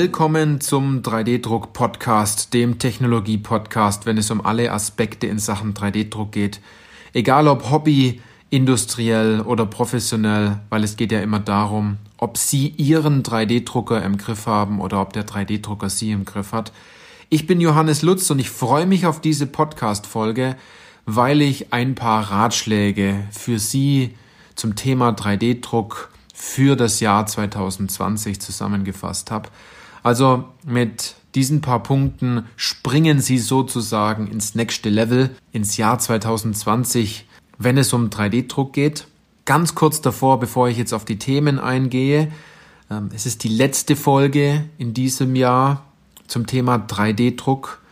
Willkommen zum 3D-Druck-Podcast, dem Technologie-Podcast, wenn es um alle Aspekte in Sachen 3D-Druck geht. Egal ob Hobby, industriell oder professionell, weil es geht ja immer darum, ob Sie Ihren 3D-Drucker im Griff haben oder ob der 3D-Drucker Sie im Griff hat. Ich bin Johannes Lutz und ich freue mich auf diese Podcast-Folge, weil ich ein paar Ratschläge für Sie zum Thema 3D-Druck für das Jahr 2020 zusammengefasst habe. Also mit diesen paar Punkten springen Sie sozusagen ins nächste Level, ins Jahr 2020, wenn es um 3D-Druck geht. Ganz kurz davor, bevor ich jetzt auf die Themen eingehe, ähm, es ist die letzte Folge in diesem Jahr zum Thema 3D-Druck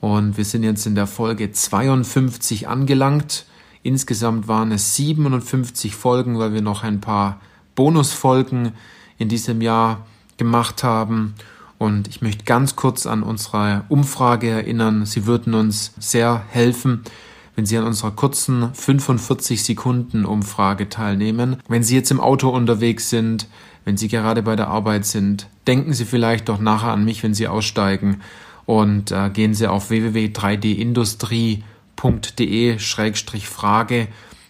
und wir sind jetzt in der Folge 52 angelangt. Insgesamt waren es 57 Folgen, weil wir noch ein paar Bonusfolgen in diesem Jahr gemacht haben. Und ich möchte ganz kurz an unsere Umfrage erinnern. Sie würden uns sehr helfen, wenn Sie an unserer kurzen 45 Sekunden Umfrage teilnehmen. Wenn Sie jetzt im Auto unterwegs sind, wenn Sie gerade bei der Arbeit sind, denken Sie vielleicht doch nachher an mich, wenn Sie aussteigen und äh, gehen Sie auf www.3dindustrie.de-frage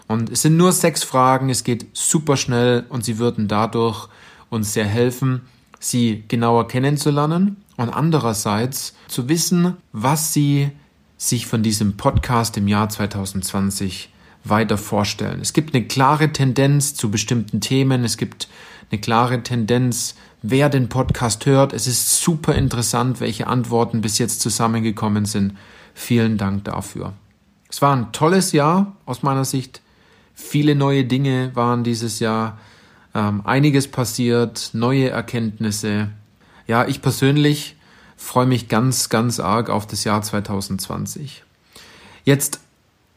und es sind nur sechs Fragen, es geht super schnell und Sie würden dadurch uns sehr helfen, Sie genauer kennenzulernen und andererseits zu wissen, was Sie sich von diesem Podcast im Jahr 2020 weiter vorstellen. Es gibt eine klare Tendenz zu bestimmten Themen, es gibt eine klare Tendenz, wer den Podcast hört. Es ist super interessant, welche Antworten bis jetzt zusammengekommen sind. Vielen Dank dafür. Es war ein tolles Jahr aus meiner Sicht. Viele neue Dinge waren dieses Jahr. Ähm, einiges passiert, neue Erkenntnisse. Ja, ich persönlich freue mich ganz, ganz arg auf das Jahr 2020. Jetzt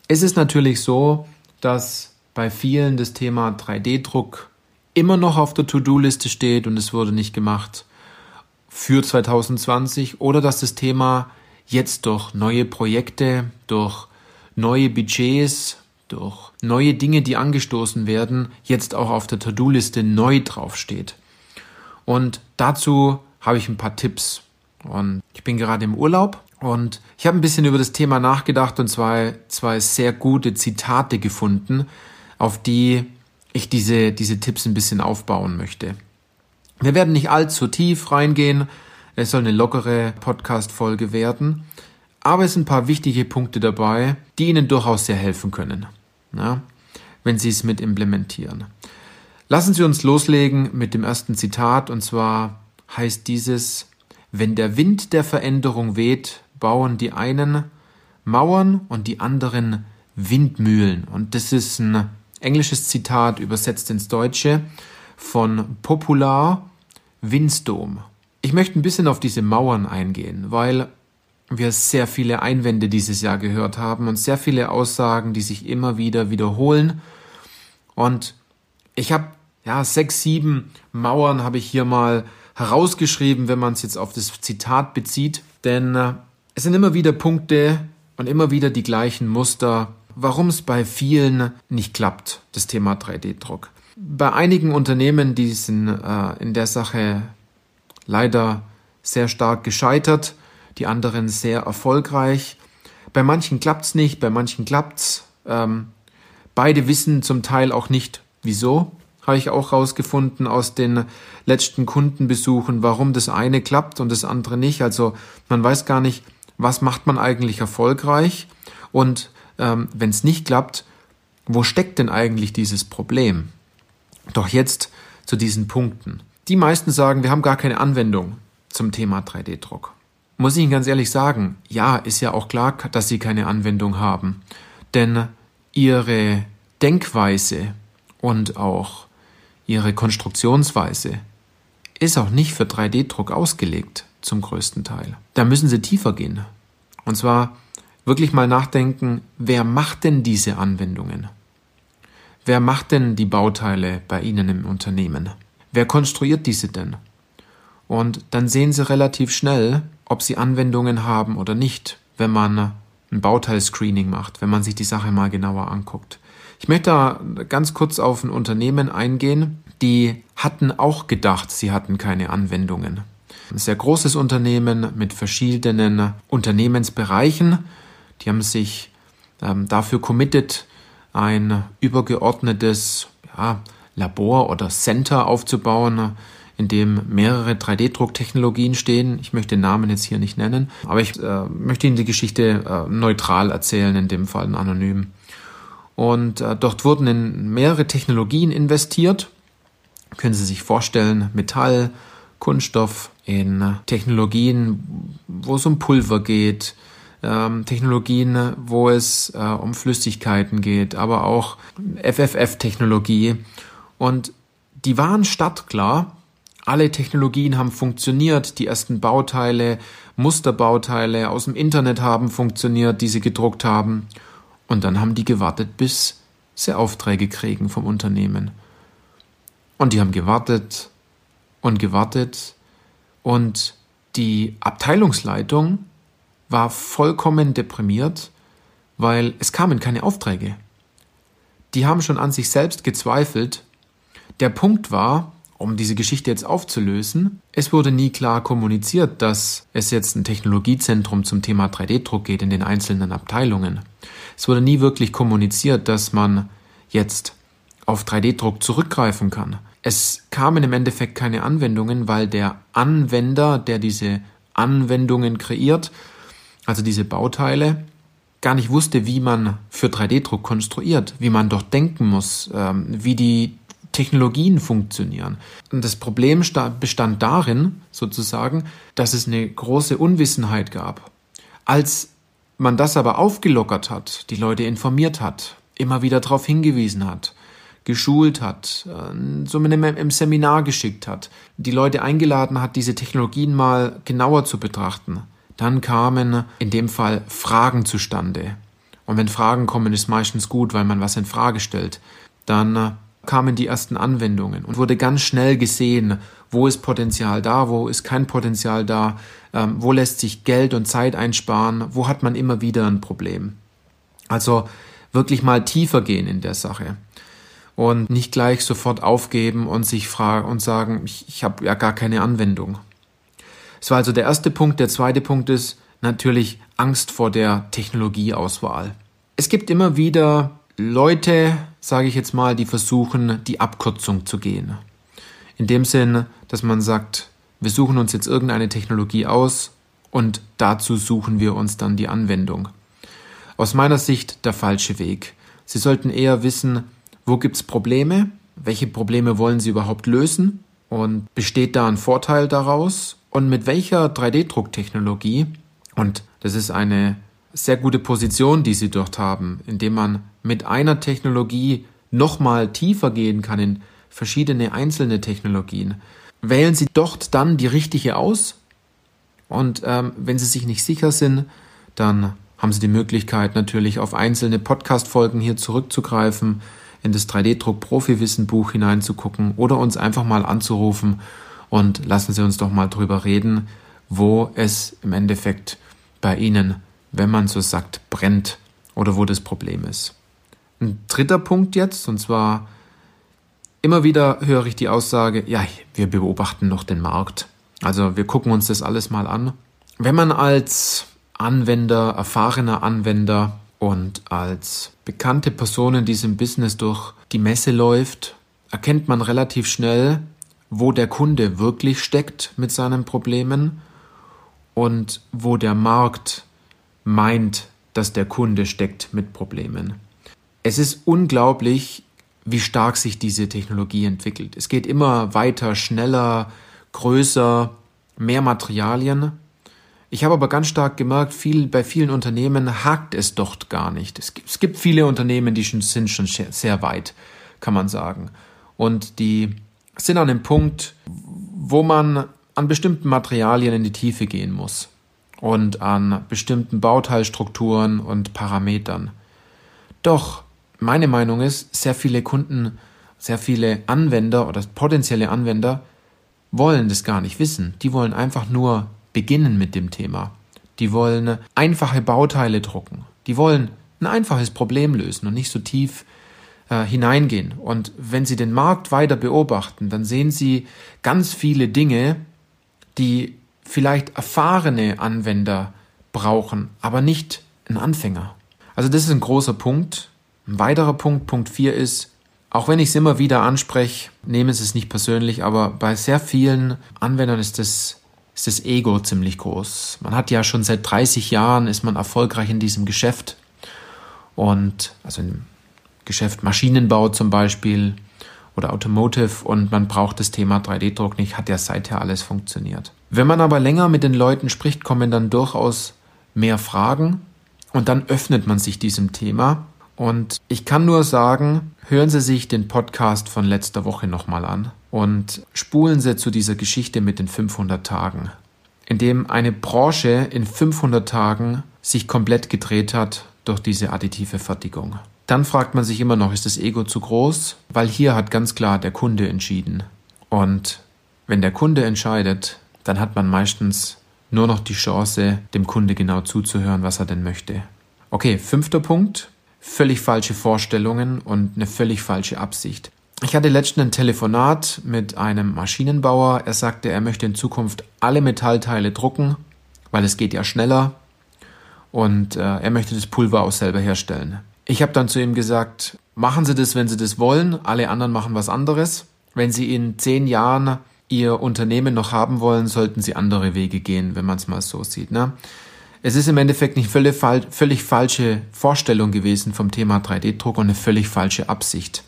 ist es natürlich so, dass bei vielen das Thema 3D-Druck immer noch auf der To-Do-Liste steht und es wurde nicht gemacht für 2020 oder dass das Thema jetzt durch neue Projekte, durch neue Budgets, durch neue Dinge, die angestoßen werden, jetzt auch auf der To-Do-Liste neu draufsteht. Und dazu habe ich ein paar Tipps. Und ich bin gerade im Urlaub und ich habe ein bisschen über das Thema nachgedacht und zwei, zwei sehr gute Zitate gefunden, auf die ich diese, diese Tipps ein bisschen aufbauen möchte. Wir werden nicht allzu tief reingehen. Es soll eine lockere Podcast-Folge werden. Aber es sind ein paar wichtige Punkte dabei, die Ihnen durchaus sehr helfen können, ja, wenn Sie es mit implementieren. Lassen Sie uns loslegen mit dem ersten Zitat und zwar heißt dieses, wenn der Wind der Veränderung weht, bauen die einen Mauern und die anderen Windmühlen. Und das ist ein englisches Zitat übersetzt ins Deutsche von Popular Windstorm. Ich möchte ein bisschen auf diese Mauern eingehen, weil wir sehr viele Einwände dieses Jahr gehört haben und sehr viele Aussagen, die sich immer wieder wiederholen. Und ich habe ja sechs, sieben Mauern habe ich hier mal herausgeschrieben, wenn man es jetzt auf das Zitat bezieht, denn äh, es sind immer wieder Punkte und immer wieder die gleichen Muster, warum es bei vielen nicht klappt, das Thema 3D-Druck. Bei einigen Unternehmen, die sind äh, in der Sache leider sehr stark gescheitert, die anderen sehr erfolgreich. Bei manchen klappt's nicht, bei manchen klappt's. Ähm, beide wissen zum Teil auch nicht, wieso. Habe ich auch rausgefunden aus den letzten Kundenbesuchen, warum das eine klappt und das andere nicht. Also man weiß gar nicht, was macht man eigentlich erfolgreich und ähm, wenn es nicht klappt, wo steckt denn eigentlich dieses Problem? Doch jetzt zu diesen Punkten. Die meisten sagen, wir haben gar keine Anwendung zum Thema 3D-Druck. Muss ich Ihnen ganz ehrlich sagen, ja, ist ja auch klar, dass Sie keine Anwendung haben. Denn Ihre Denkweise und auch Ihre Konstruktionsweise ist auch nicht für 3D-Druck ausgelegt, zum größten Teil. Da müssen Sie tiefer gehen. Und zwar wirklich mal nachdenken, wer macht denn diese Anwendungen? Wer macht denn die Bauteile bei Ihnen im Unternehmen? Wer konstruiert diese denn? Und dann sehen Sie relativ schnell, ob Sie Anwendungen haben oder nicht, wenn man ein Bauteil-Screening macht, wenn man sich die Sache mal genauer anguckt. Ich möchte da ganz kurz auf ein Unternehmen eingehen, die hatten auch gedacht, sie hatten keine Anwendungen. ein sehr großes Unternehmen mit verschiedenen Unternehmensbereichen. Die haben sich ähm, dafür committed, ein übergeordnetes ja, Labor oder Center aufzubauen, in dem mehrere 3D-Drucktechnologien stehen. Ich möchte den Namen jetzt hier nicht nennen, aber ich äh, möchte Ihnen die Geschichte äh, neutral erzählen, in dem Fall anonym. Und äh, dort wurden in mehrere Technologien investiert. Können Sie sich vorstellen, Metall, Kunststoff, in Technologien, wo es um Pulver geht, ähm, Technologien, wo es äh, um Flüssigkeiten geht, aber auch FFF-Technologie. Und die waren startklar. Alle Technologien haben funktioniert. Die ersten Bauteile, Musterbauteile aus dem Internet haben funktioniert, die sie gedruckt haben. Und dann haben die gewartet, bis sie Aufträge kriegen vom Unternehmen. Und die haben gewartet und gewartet. Und die Abteilungsleitung war vollkommen deprimiert, weil es kamen keine Aufträge. Die haben schon an sich selbst gezweifelt. Der Punkt war, um diese Geschichte jetzt aufzulösen, es wurde nie klar kommuniziert, dass es jetzt ein Technologiezentrum zum Thema 3D-Druck geht in den einzelnen Abteilungen. Es wurde nie wirklich kommuniziert, dass man jetzt auf 3D-Druck zurückgreifen kann. Es kamen im Endeffekt keine Anwendungen, weil der Anwender, der diese Anwendungen kreiert, also diese Bauteile, gar nicht wusste, wie man für 3D-Druck konstruiert, wie man dort denken muss, ähm, wie die Technologien funktionieren. Und das Problem bestand darin, sozusagen, dass es eine große Unwissenheit gab. Als man das aber aufgelockert hat, die Leute informiert hat, immer wieder darauf hingewiesen hat, geschult hat, äh, so im Seminar geschickt hat, die Leute eingeladen hat, diese Technologien mal genauer zu betrachten, dann kamen in dem Fall Fragen zustande. Und wenn Fragen kommen, ist meistens gut, weil man was in Frage stellt. Dann äh, kamen die ersten Anwendungen und wurde ganz schnell gesehen, wo ist Potenzial da, wo ist kein Potenzial da, ähm, wo lässt sich Geld und Zeit einsparen, wo hat man immer wieder ein Problem. Also wirklich mal tiefer gehen in der Sache und nicht gleich sofort aufgeben und sich fragen und sagen, ich, ich habe ja gar keine Anwendung. Das war also der erste Punkt. Der zweite Punkt ist natürlich Angst vor der Technologieauswahl. Es gibt immer wieder Leute, sage ich jetzt mal, die versuchen, die Abkürzung zu gehen. In dem Sinn, dass man sagt, wir suchen uns jetzt irgendeine Technologie aus und dazu suchen wir uns dann die Anwendung. Aus meiner Sicht der falsche Weg. Sie sollten eher wissen, wo gibt es Probleme, welche Probleme wollen Sie überhaupt lösen und besteht da ein Vorteil daraus und mit welcher 3D-Drucktechnologie, und das ist eine sehr gute Position, die sie dort haben, indem man mit einer Technologie nochmal tiefer gehen kann in verschiedene einzelne Technologien. Wählen Sie dort dann die richtige aus und ähm, wenn Sie sich nicht sicher sind, dann haben Sie die Möglichkeit natürlich auf einzelne Podcast-Folgen hier zurückzugreifen, in das 3D-Druck-Profi-Wissen-Buch hineinzugucken oder uns einfach mal anzurufen und lassen Sie uns doch mal drüber reden, wo es im Endeffekt bei Ihnen, wenn man so sagt, brennt oder wo das Problem ist. Ein dritter Punkt jetzt, und zwar immer wieder höre ich die Aussage, ja, wir beobachten noch den Markt. Also wir gucken uns das alles mal an. Wenn man als Anwender, erfahrener Anwender und als bekannte Person in diesem Business durch die Messe läuft, erkennt man relativ schnell, wo der Kunde wirklich steckt mit seinen Problemen und wo der Markt meint, dass der Kunde steckt mit Problemen. Es ist unglaublich, wie stark sich diese Technologie entwickelt. Es geht immer weiter, schneller, größer, mehr Materialien. Ich habe aber ganz stark gemerkt, viel, bei vielen Unternehmen hakt es dort gar nicht. Es gibt, es gibt viele Unternehmen, die schon, sind schon sehr weit, kann man sagen. Und die sind an dem Punkt, wo man an bestimmten Materialien in die Tiefe gehen muss und an bestimmten Bauteilstrukturen und Parametern. Doch meine Meinung ist, sehr viele Kunden, sehr viele Anwender oder potenzielle Anwender wollen das gar nicht wissen. Die wollen einfach nur beginnen mit dem Thema. Die wollen einfache Bauteile drucken. Die wollen ein einfaches Problem lösen und nicht so tief äh, hineingehen. Und wenn Sie den Markt weiter beobachten, dann sehen Sie ganz viele Dinge, die vielleicht erfahrene Anwender brauchen, aber nicht ein Anfänger. Also das ist ein großer Punkt. Ein weiterer Punkt, Punkt 4 ist, auch wenn ich es immer wieder anspreche, nehmen Sie es nicht persönlich, aber bei sehr vielen Anwendern ist das, ist das Ego ziemlich groß. Man hat ja schon seit 30 Jahren, ist man erfolgreich in diesem Geschäft. Und also im Geschäft Maschinenbau zum Beispiel oder Automotive und man braucht das Thema 3D-Druck nicht, hat ja seither alles funktioniert. Wenn man aber länger mit den Leuten spricht, kommen dann durchaus mehr Fragen und dann öffnet man sich diesem Thema. Und ich kann nur sagen, hören Sie sich den Podcast von letzter Woche nochmal an und spulen Sie zu dieser Geschichte mit den 500 Tagen, in dem eine Branche in 500 Tagen sich komplett gedreht hat durch diese additive Fertigung. Dann fragt man sich immer noch, ist das Ego zu groß? Weil hier hat ganz klar der Kunde entschieden. Und wenn der Kunde entscheidet, dann hat man meistens nur noch die Chance, dem Kunde genau zuzuhören, was er denn möchte. Okay, fünfter Punkt. Völlig falsche Vorstellungen und eine völlig falsche Absicht. Ich hatte letztens ein Telefonat mit einem Maschinenbauer. Er sagte, er möchte in Zukunft alle Metallteile drucken, weil es geht ja schneller. Und äh, er möchte das Pulver auch selber herstellen. Ich habe dann zu ihm gesagt, machen Sie das, wenn Sie das wollen. Alle anderen machen was anderes. Wenn Sie in zehn Jahren Ihr Unternehmen noch haben wollen, sollten Sie andere Wege gehen, wenn man es mal so sieht. Ne? Es ist im Endeffekt nicht völlig, völlig falsche Vorstellung gewesen vom Thema 3D-Druck und eine völlig falsche Absicht.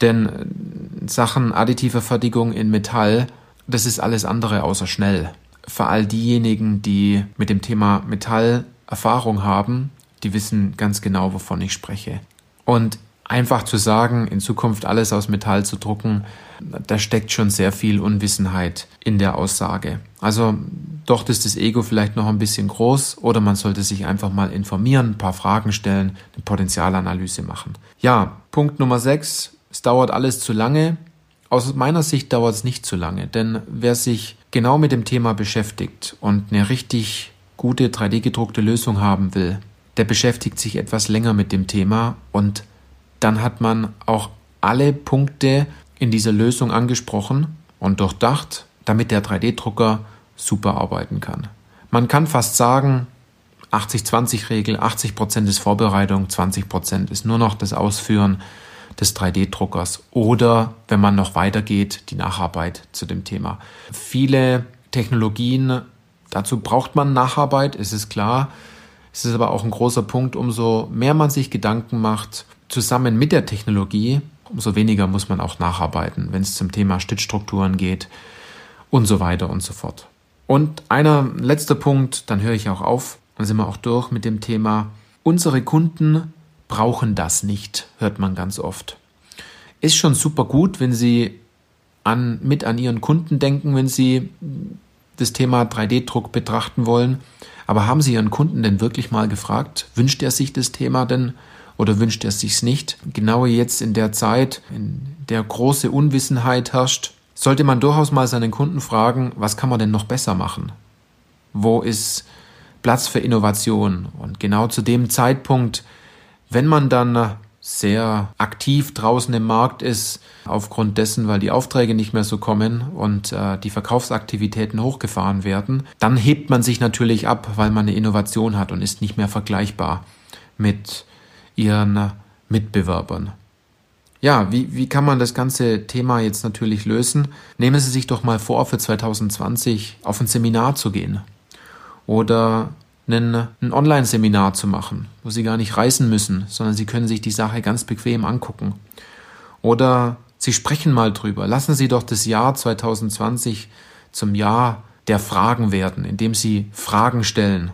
Denn äh, Sachen additiver Fertigung in Metall, das ist alles andere außer schnell. Für all diejenigen, die mit dem Thema Metall Erfahrung haben, die wissen ganz genau, wovon ich spreche. Und einfach zu sagen, in Zukunft alles aus Metall zu drucken, da steckt schon sehr viel Unwissenheit in der Aussage. Also doch ist das Ego vielleicht noch ein bisschen groß oder man sollte sich einfach mal informieren, ein paar Fragen stellen, eine Potenzialanalyse machen. Ja, Punkt Nummer 6. Es dauert alles zu lange. Aus meiner Sicht dauert es nicht zu lange, denn wer sich genau mit dem Thema beschäftigt und eine richtig gute 3D gedruckte Lösung haben will, der beschäftigt sich etwas länger mit dem Thema und dann hat man auch alle Punkte in dieser Lösung angesprochen und durchdacht, damit der 3D-Drucker super arbeiten kann. Man kann fast sagen, 80-20-Regel, 80%, Prozent ist Vorbereitung, 20 Prozent ist nur noch das Ausführen des 3D-Druckers oder, wenn man noch weitergeht, die Nacharbeit zu dem Thema. Viele Technologien, dazu braucht man Nacharbeit, ist es klar. Es ist aber auch ein großer Punkt, umso mehr man sich Gedanken macht, zusammen mit der Technologie, umso weniger muss man auch nacharbeiten, wenn es zum Thema Stützstrukturen geht und so weiter und so fort. Und einer letzter Punkt, dann höre ich auch auf, dann sind wir auch durch mit dem Thema. Unsere Kunden brauchen das nicht, hört man ganz oft. Ist schon super gut, wenn Sie an, mit an Ihren Kunden denken, wenn Sie das Thema 3D-Druck betrachten wollen. Aber haben Sie Ihren Kunden denn wirklich mal gefragt, wünscht er sich das Thema denn oder wünscht er sich's nicht? Genau jetzt in der Zeit, in der große Unwissenheit herrscht, sollte man durchaus mal seinen Kunden fragen, was kann man denn noch besser machen? Wo ist Platz für Innovation? Und genau zu dem Zeitpunkt, wenn man dann sehr aktiv draußen im Markt ist, aufgrund dessen, weil die Aufträge nicht mehr so kommen und äh, die Verkaufsaktivitäten hochgefahren werden, dann hebt man sich natürlich ab, weil man eine Innovation hat und ist nicht mehr vergleichbar mit ihren Mitbewerbern. Ja, wie, wie kann man das ganze Thema jetzt natürlich lösen? Nehmen Sie sich doch mal vor, für 2020 auf ein Seminar zu gehen oder einen, ein Online-Seminar zu machen, wo Sie gar nicht reisen müssen, sondern Sie können sich die Sache ganz bequem angucken. Oder Sie sprechen mal drüber. Lassen Sie doch das Jahr 2020 zum Jahr der Fragen werden, indem Sie Fragen stellen.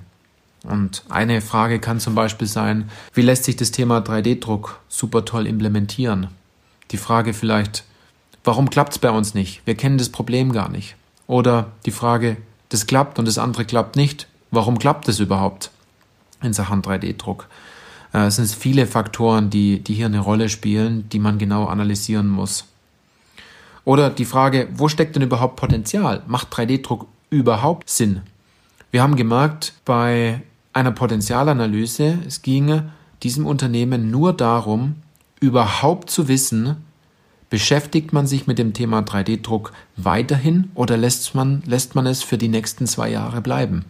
Und eine Frage kann zum Beispiel sein, wie lässt sich das Thema 3D-Druck super toll implementieren? Die Frage vielleicht, warum klappt es bei uns nicht? Wir kennen das Problem gar nicht. Oder die Frage, das klappt und das andere klappt nicht. Warum klappt es überhaupt in Sachen 3D-Druck? Äh, es sind viele Faktoren, die, die hier eine Rolle spielen, die man genau analysieren muss. Oder die Frage, wo steckt denn überhaupt Potenzial? Macht 3D-Druck überhaupt Sinn? Wir haben gemerkt, bei einer Potenzialanalyse, es ginge diesem Unternehmen nur darum, überhaupt zu wissen, Beschäftigt man sich mit dem Thema 3D-Druck weiterhin oder lässt man, lässt man es für die nächsten zwei Jahre bleiben?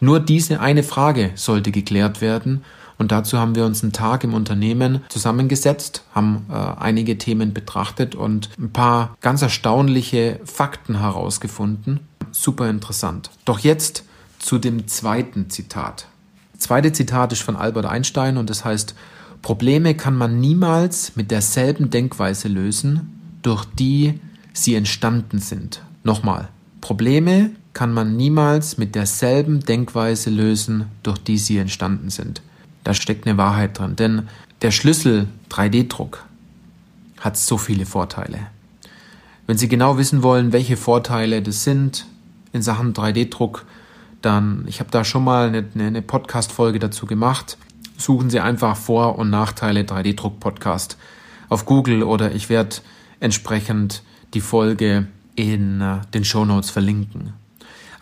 Nur diese eine Frage sollte geklärt werden und dazu haben wir uns einen Tag im Unternehmen zusammengesetzt, haben äh, einige Themen betrachtet und ein paar ganz erstaunliche Fakten herausgefunden. Super interessant. Doch jetzt zu dem zweiten Zitat. Das zweite Zitat ist von Albert Einstein und das heißt, Probleme kann man niemals mit derselben Denkweise lösen, durch die sie entstanden sind. Nochmal, Probleme kann man niemals mit derselben Denkweise lösen, durch die sie entstanden sind. Da steckt eine Wahrheit drin, denn der Schlüssel 3D-Druck hat so viele Vorteile. Wenn Sie genau wissen wollen, welche Vorteile das sind in Sachen 3D-Druck, dann, ich habe da schon mal eine, eine Podcast-Folge dazu gemacht suchen Sie einfach Vor- und Nachteile 3D-Druck-Podcast auf Google oder ich werde entsprechend die Folge in äh, den Show Notes verlinken.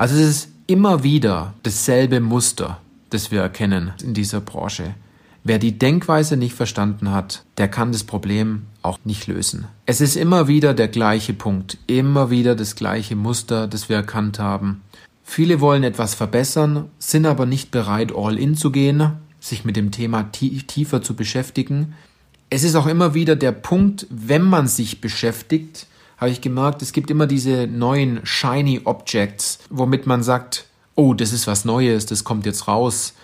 Also es ist immer wieder dasselbe Muster, das wir erkennen in dieser Branche. Wer die Denkweise nicht verstanden hat, der kann das Problem auch nicht lösen. Es ist immer wieder der gleiche Punkt, immer wieder das gleiche Muster, das wir erkannt haben. Viele wollen etwas verbessern, sind aber nicht bereit, all in zu gehen sich mit dem Thema tiefer zu beschäftigen. Es ist auch immer wieder der Punkt, wenn man sich beschäftigt, habe ich gemerkt, es gibt immer diese neuen shiny Objects, womit man sagt, oh, das ist was Neues, das kommt jetzt raus,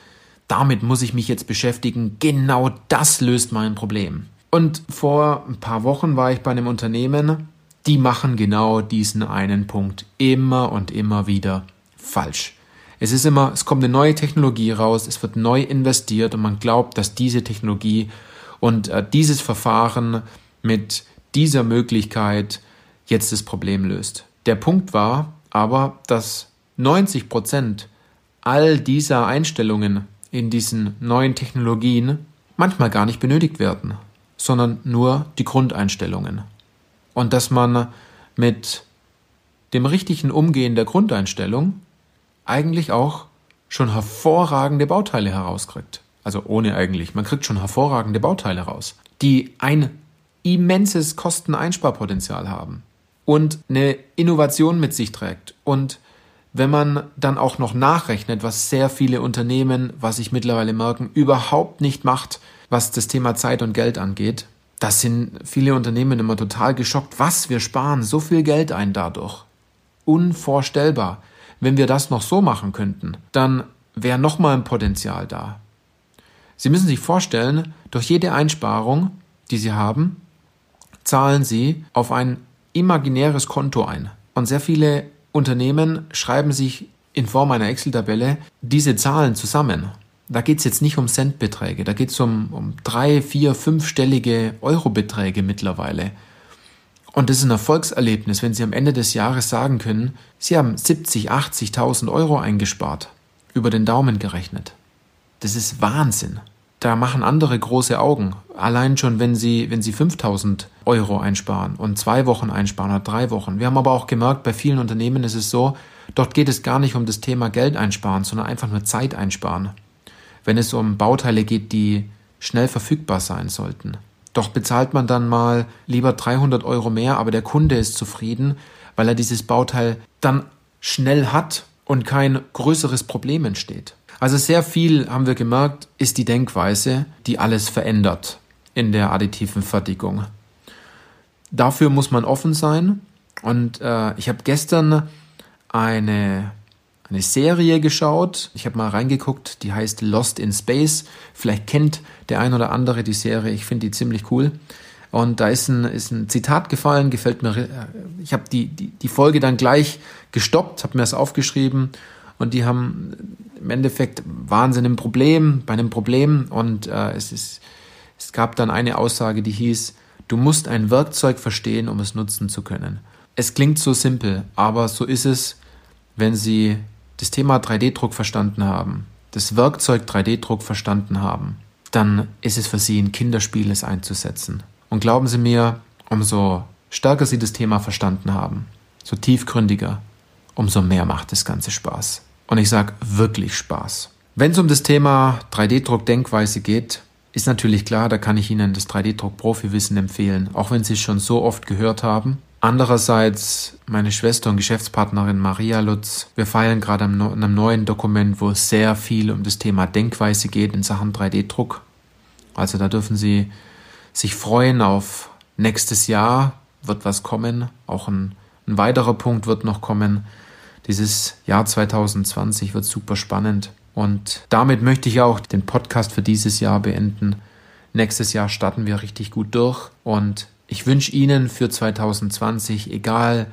damit muss ich mich jetzt beschäftigen, genau das löst mein Problem. Und vor ein paar Wochen war ich bei einem Unternehmen, die machen genau diesen einen Punkt immer und immer wieder falsch. Es ist immer, es kommt eine neue Technologie raus, es wird neu investiert und man glaubt, dass diese Technologie und äh, dieses Verfahren mit dieser Möglichkeit jetzt das Problem löst. Der Punkt war aber, dass 90 Prozent all dieser Einstellungen in diesen neuen Technologien manchmal gar nicht benötigt werden, sondern nur die Grundeinstellungen. Und dass man mit dem richtigen Umgehen der Grundeinstellung eigentlich auch schon hervorragende Bauteile herauskriegt. Also ohne eigentlich. Man kriegt schon hervorragende Bauteile raus, die ein immenses Kosteneinsparpotenzial haben und eine Innovation mit sich trägt. Und wenn man dann auch noch nachrechnet, was sehr viele Unternehmen, was ich mittlerweile merken, überhaupt nicht macht, was das Thema Zeit und Geld angeht, das sind viele Unternehmen immer total geschockt. Was, wir sparen so viel Geld ein dadurch. Unvorstellbar. Wenn wir das noch so machen könnten, dann wäre nochmal ein Potenzial da. Sie müssen sich vorstellen, durch jede Einsparung, die Sie haben, zahlen Sie auf ein imaginäres Konto ein. Und sehr viele Unternehmen schreiben sich in Form einer Excel-Tabelle diese Zahlen zusammen. Da geht es jetzt nicht um Centbeträge, da geht es um, um drei, vier, fünfstellige Eurobeträge mittlerweile. Und das ist ein Erfolgserlebnis, wenn Sie am Ende des Jahres sagen können, Sie haben 70, 80.000 Euro eingespart, über den Daumen gerechnet. Das ist Wahnsinn. Da machen andere große Augen. Allein schon, wenn Sie, wenn Sie 5000 Euro einsparen und zwei Wochen einsparen oder drei Wochen. Wir haben aber auch gemerkt, bei vielen Unternehmen ist es so, dort geht es gar nicht um das Thema Geld einsparen, sondern einfach nur Zeit einsparen. Wenn es um Bauteile geht, die schnell verfügbar sein sollten. Doch bezahlt man dann mal lieber 300 Euro mehr, aber der Kunde ist zufrieden, weil er dieses Bauteil dann schnell hat und kein größeres Problem entsteht. Also sehr viel haben wir gemerkt, ist die Denkweise, die alles verändert in der additiven Fertigung. Dafür muss man offen sein und äh, ich habe gestern eine eine Serie geschaut. Ich habe mal reingeguckt, die heißt Lost in Space. Vielleicht kennt der ein oder andere die Serie. Ich finde die ziemlich cool. Und da ist ein, ist ein Zitat gefallen, gefällt mir. Äh, ich habe die, die, die Folge dann gleich gestoppt, habe mir das aufgeschrieben und die haben im Endeffekt Wahnsinn ein Problem bei einem Problem und äh, es ist es gab dann eine Aussage, die hieß: Du musst ein Werkzeug verstehen, um es nutzen zu können. Es klingt so simpel, aber so ist es, wenn Sie das Thema 3D-Druck verstanden haben, das Werkzeug 3D-Druck verstanden haben, dann ist es für Sie ein Kinderspiel, es einzusetzen. Und glauben Sie mir, umso stärker Sie das Thema verstanden haben, so tiefgründiger, umso mehr macht das Ganze Spaß. Und ich sage wirklich Spaß. Wenn es um das Thema 3D-Druck-Denkweise geht, ist natürlich klar, da kann ich Ihnen das 3D-Druck-Profi-Wissen empfehlen, auch wenn Sie es schon so oft gehört haben. Andererseits meine Schwester und Geschäftspartnerin Maria Lutz, wir feiern gerade an einem neuen Dokument, wo es sehr viel um das Thema Denkweise geht in Sachen 3D-Druck. Also da dürfen Sie sich freuen auf nächstes Jahr wird was kommen. Auch ein, ein weiterer Punkt wird noch kommen. Dieses Jahr 2020 wird super spannend. Und damit möchte ich auch den Podcast für dieses Jahr beenden. Nächstes Jahr starten wir richtig gut durch. Und ich wünsche Ihnen für 2020, egal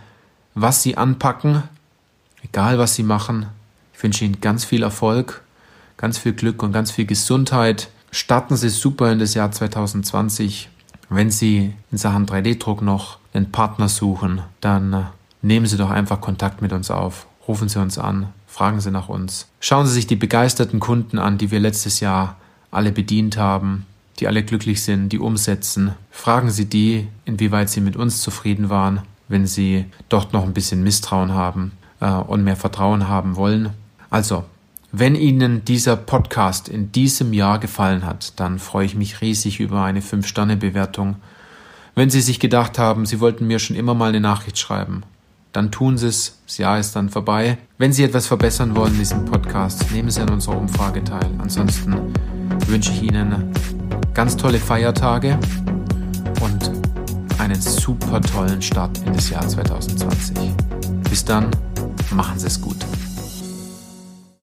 was Sie anpacken, egal was Sie machen, ich wünsche Ihnen ganz viel Erfolg, ganz viel Glück und ganz viel Gesundheit. Starten Sie super in das Jahr 2020. Wenn Sie in Sachen 3D-Druck noch einen Partner suchen, dann nehmen Sie doch einfach Kontakt mit uns auf. Rufen Sie uns an, fragen Sie nach uns. Schauen Sie sich die begeisterten Kunden an, die wir letztes Jahr alle bedient haben, die alle glücklich sind, die umsetzen. Fragen Sie die, inwieweit sie mit uns zufrieden waren, wenn sie dort noch ein bisschen Misstrauen haben äh, und mehr Vertrauen haben wollen. Also, wenn Ihnen dieser Podcast in diesem Jahr gefallen hat, dann freue ich mich riesig über eine 5-Sterne-Bewertung. Wenn Sie sich gedacht haben, Sie wollten mir schon immer mal eine Nachricht schreiben, dann tun Sie es. Das Jahr ist dann vorbei. Wenn Sie etwas verbessern wollen in diesem Podcast, nehmen Sie an unserer Umfrage teil. Ansonsten wünsche ich Ihnen ganz tolle Feiertage und einen super tollen Start in das Jahr 2020. Bis dann, machen Sie es gut.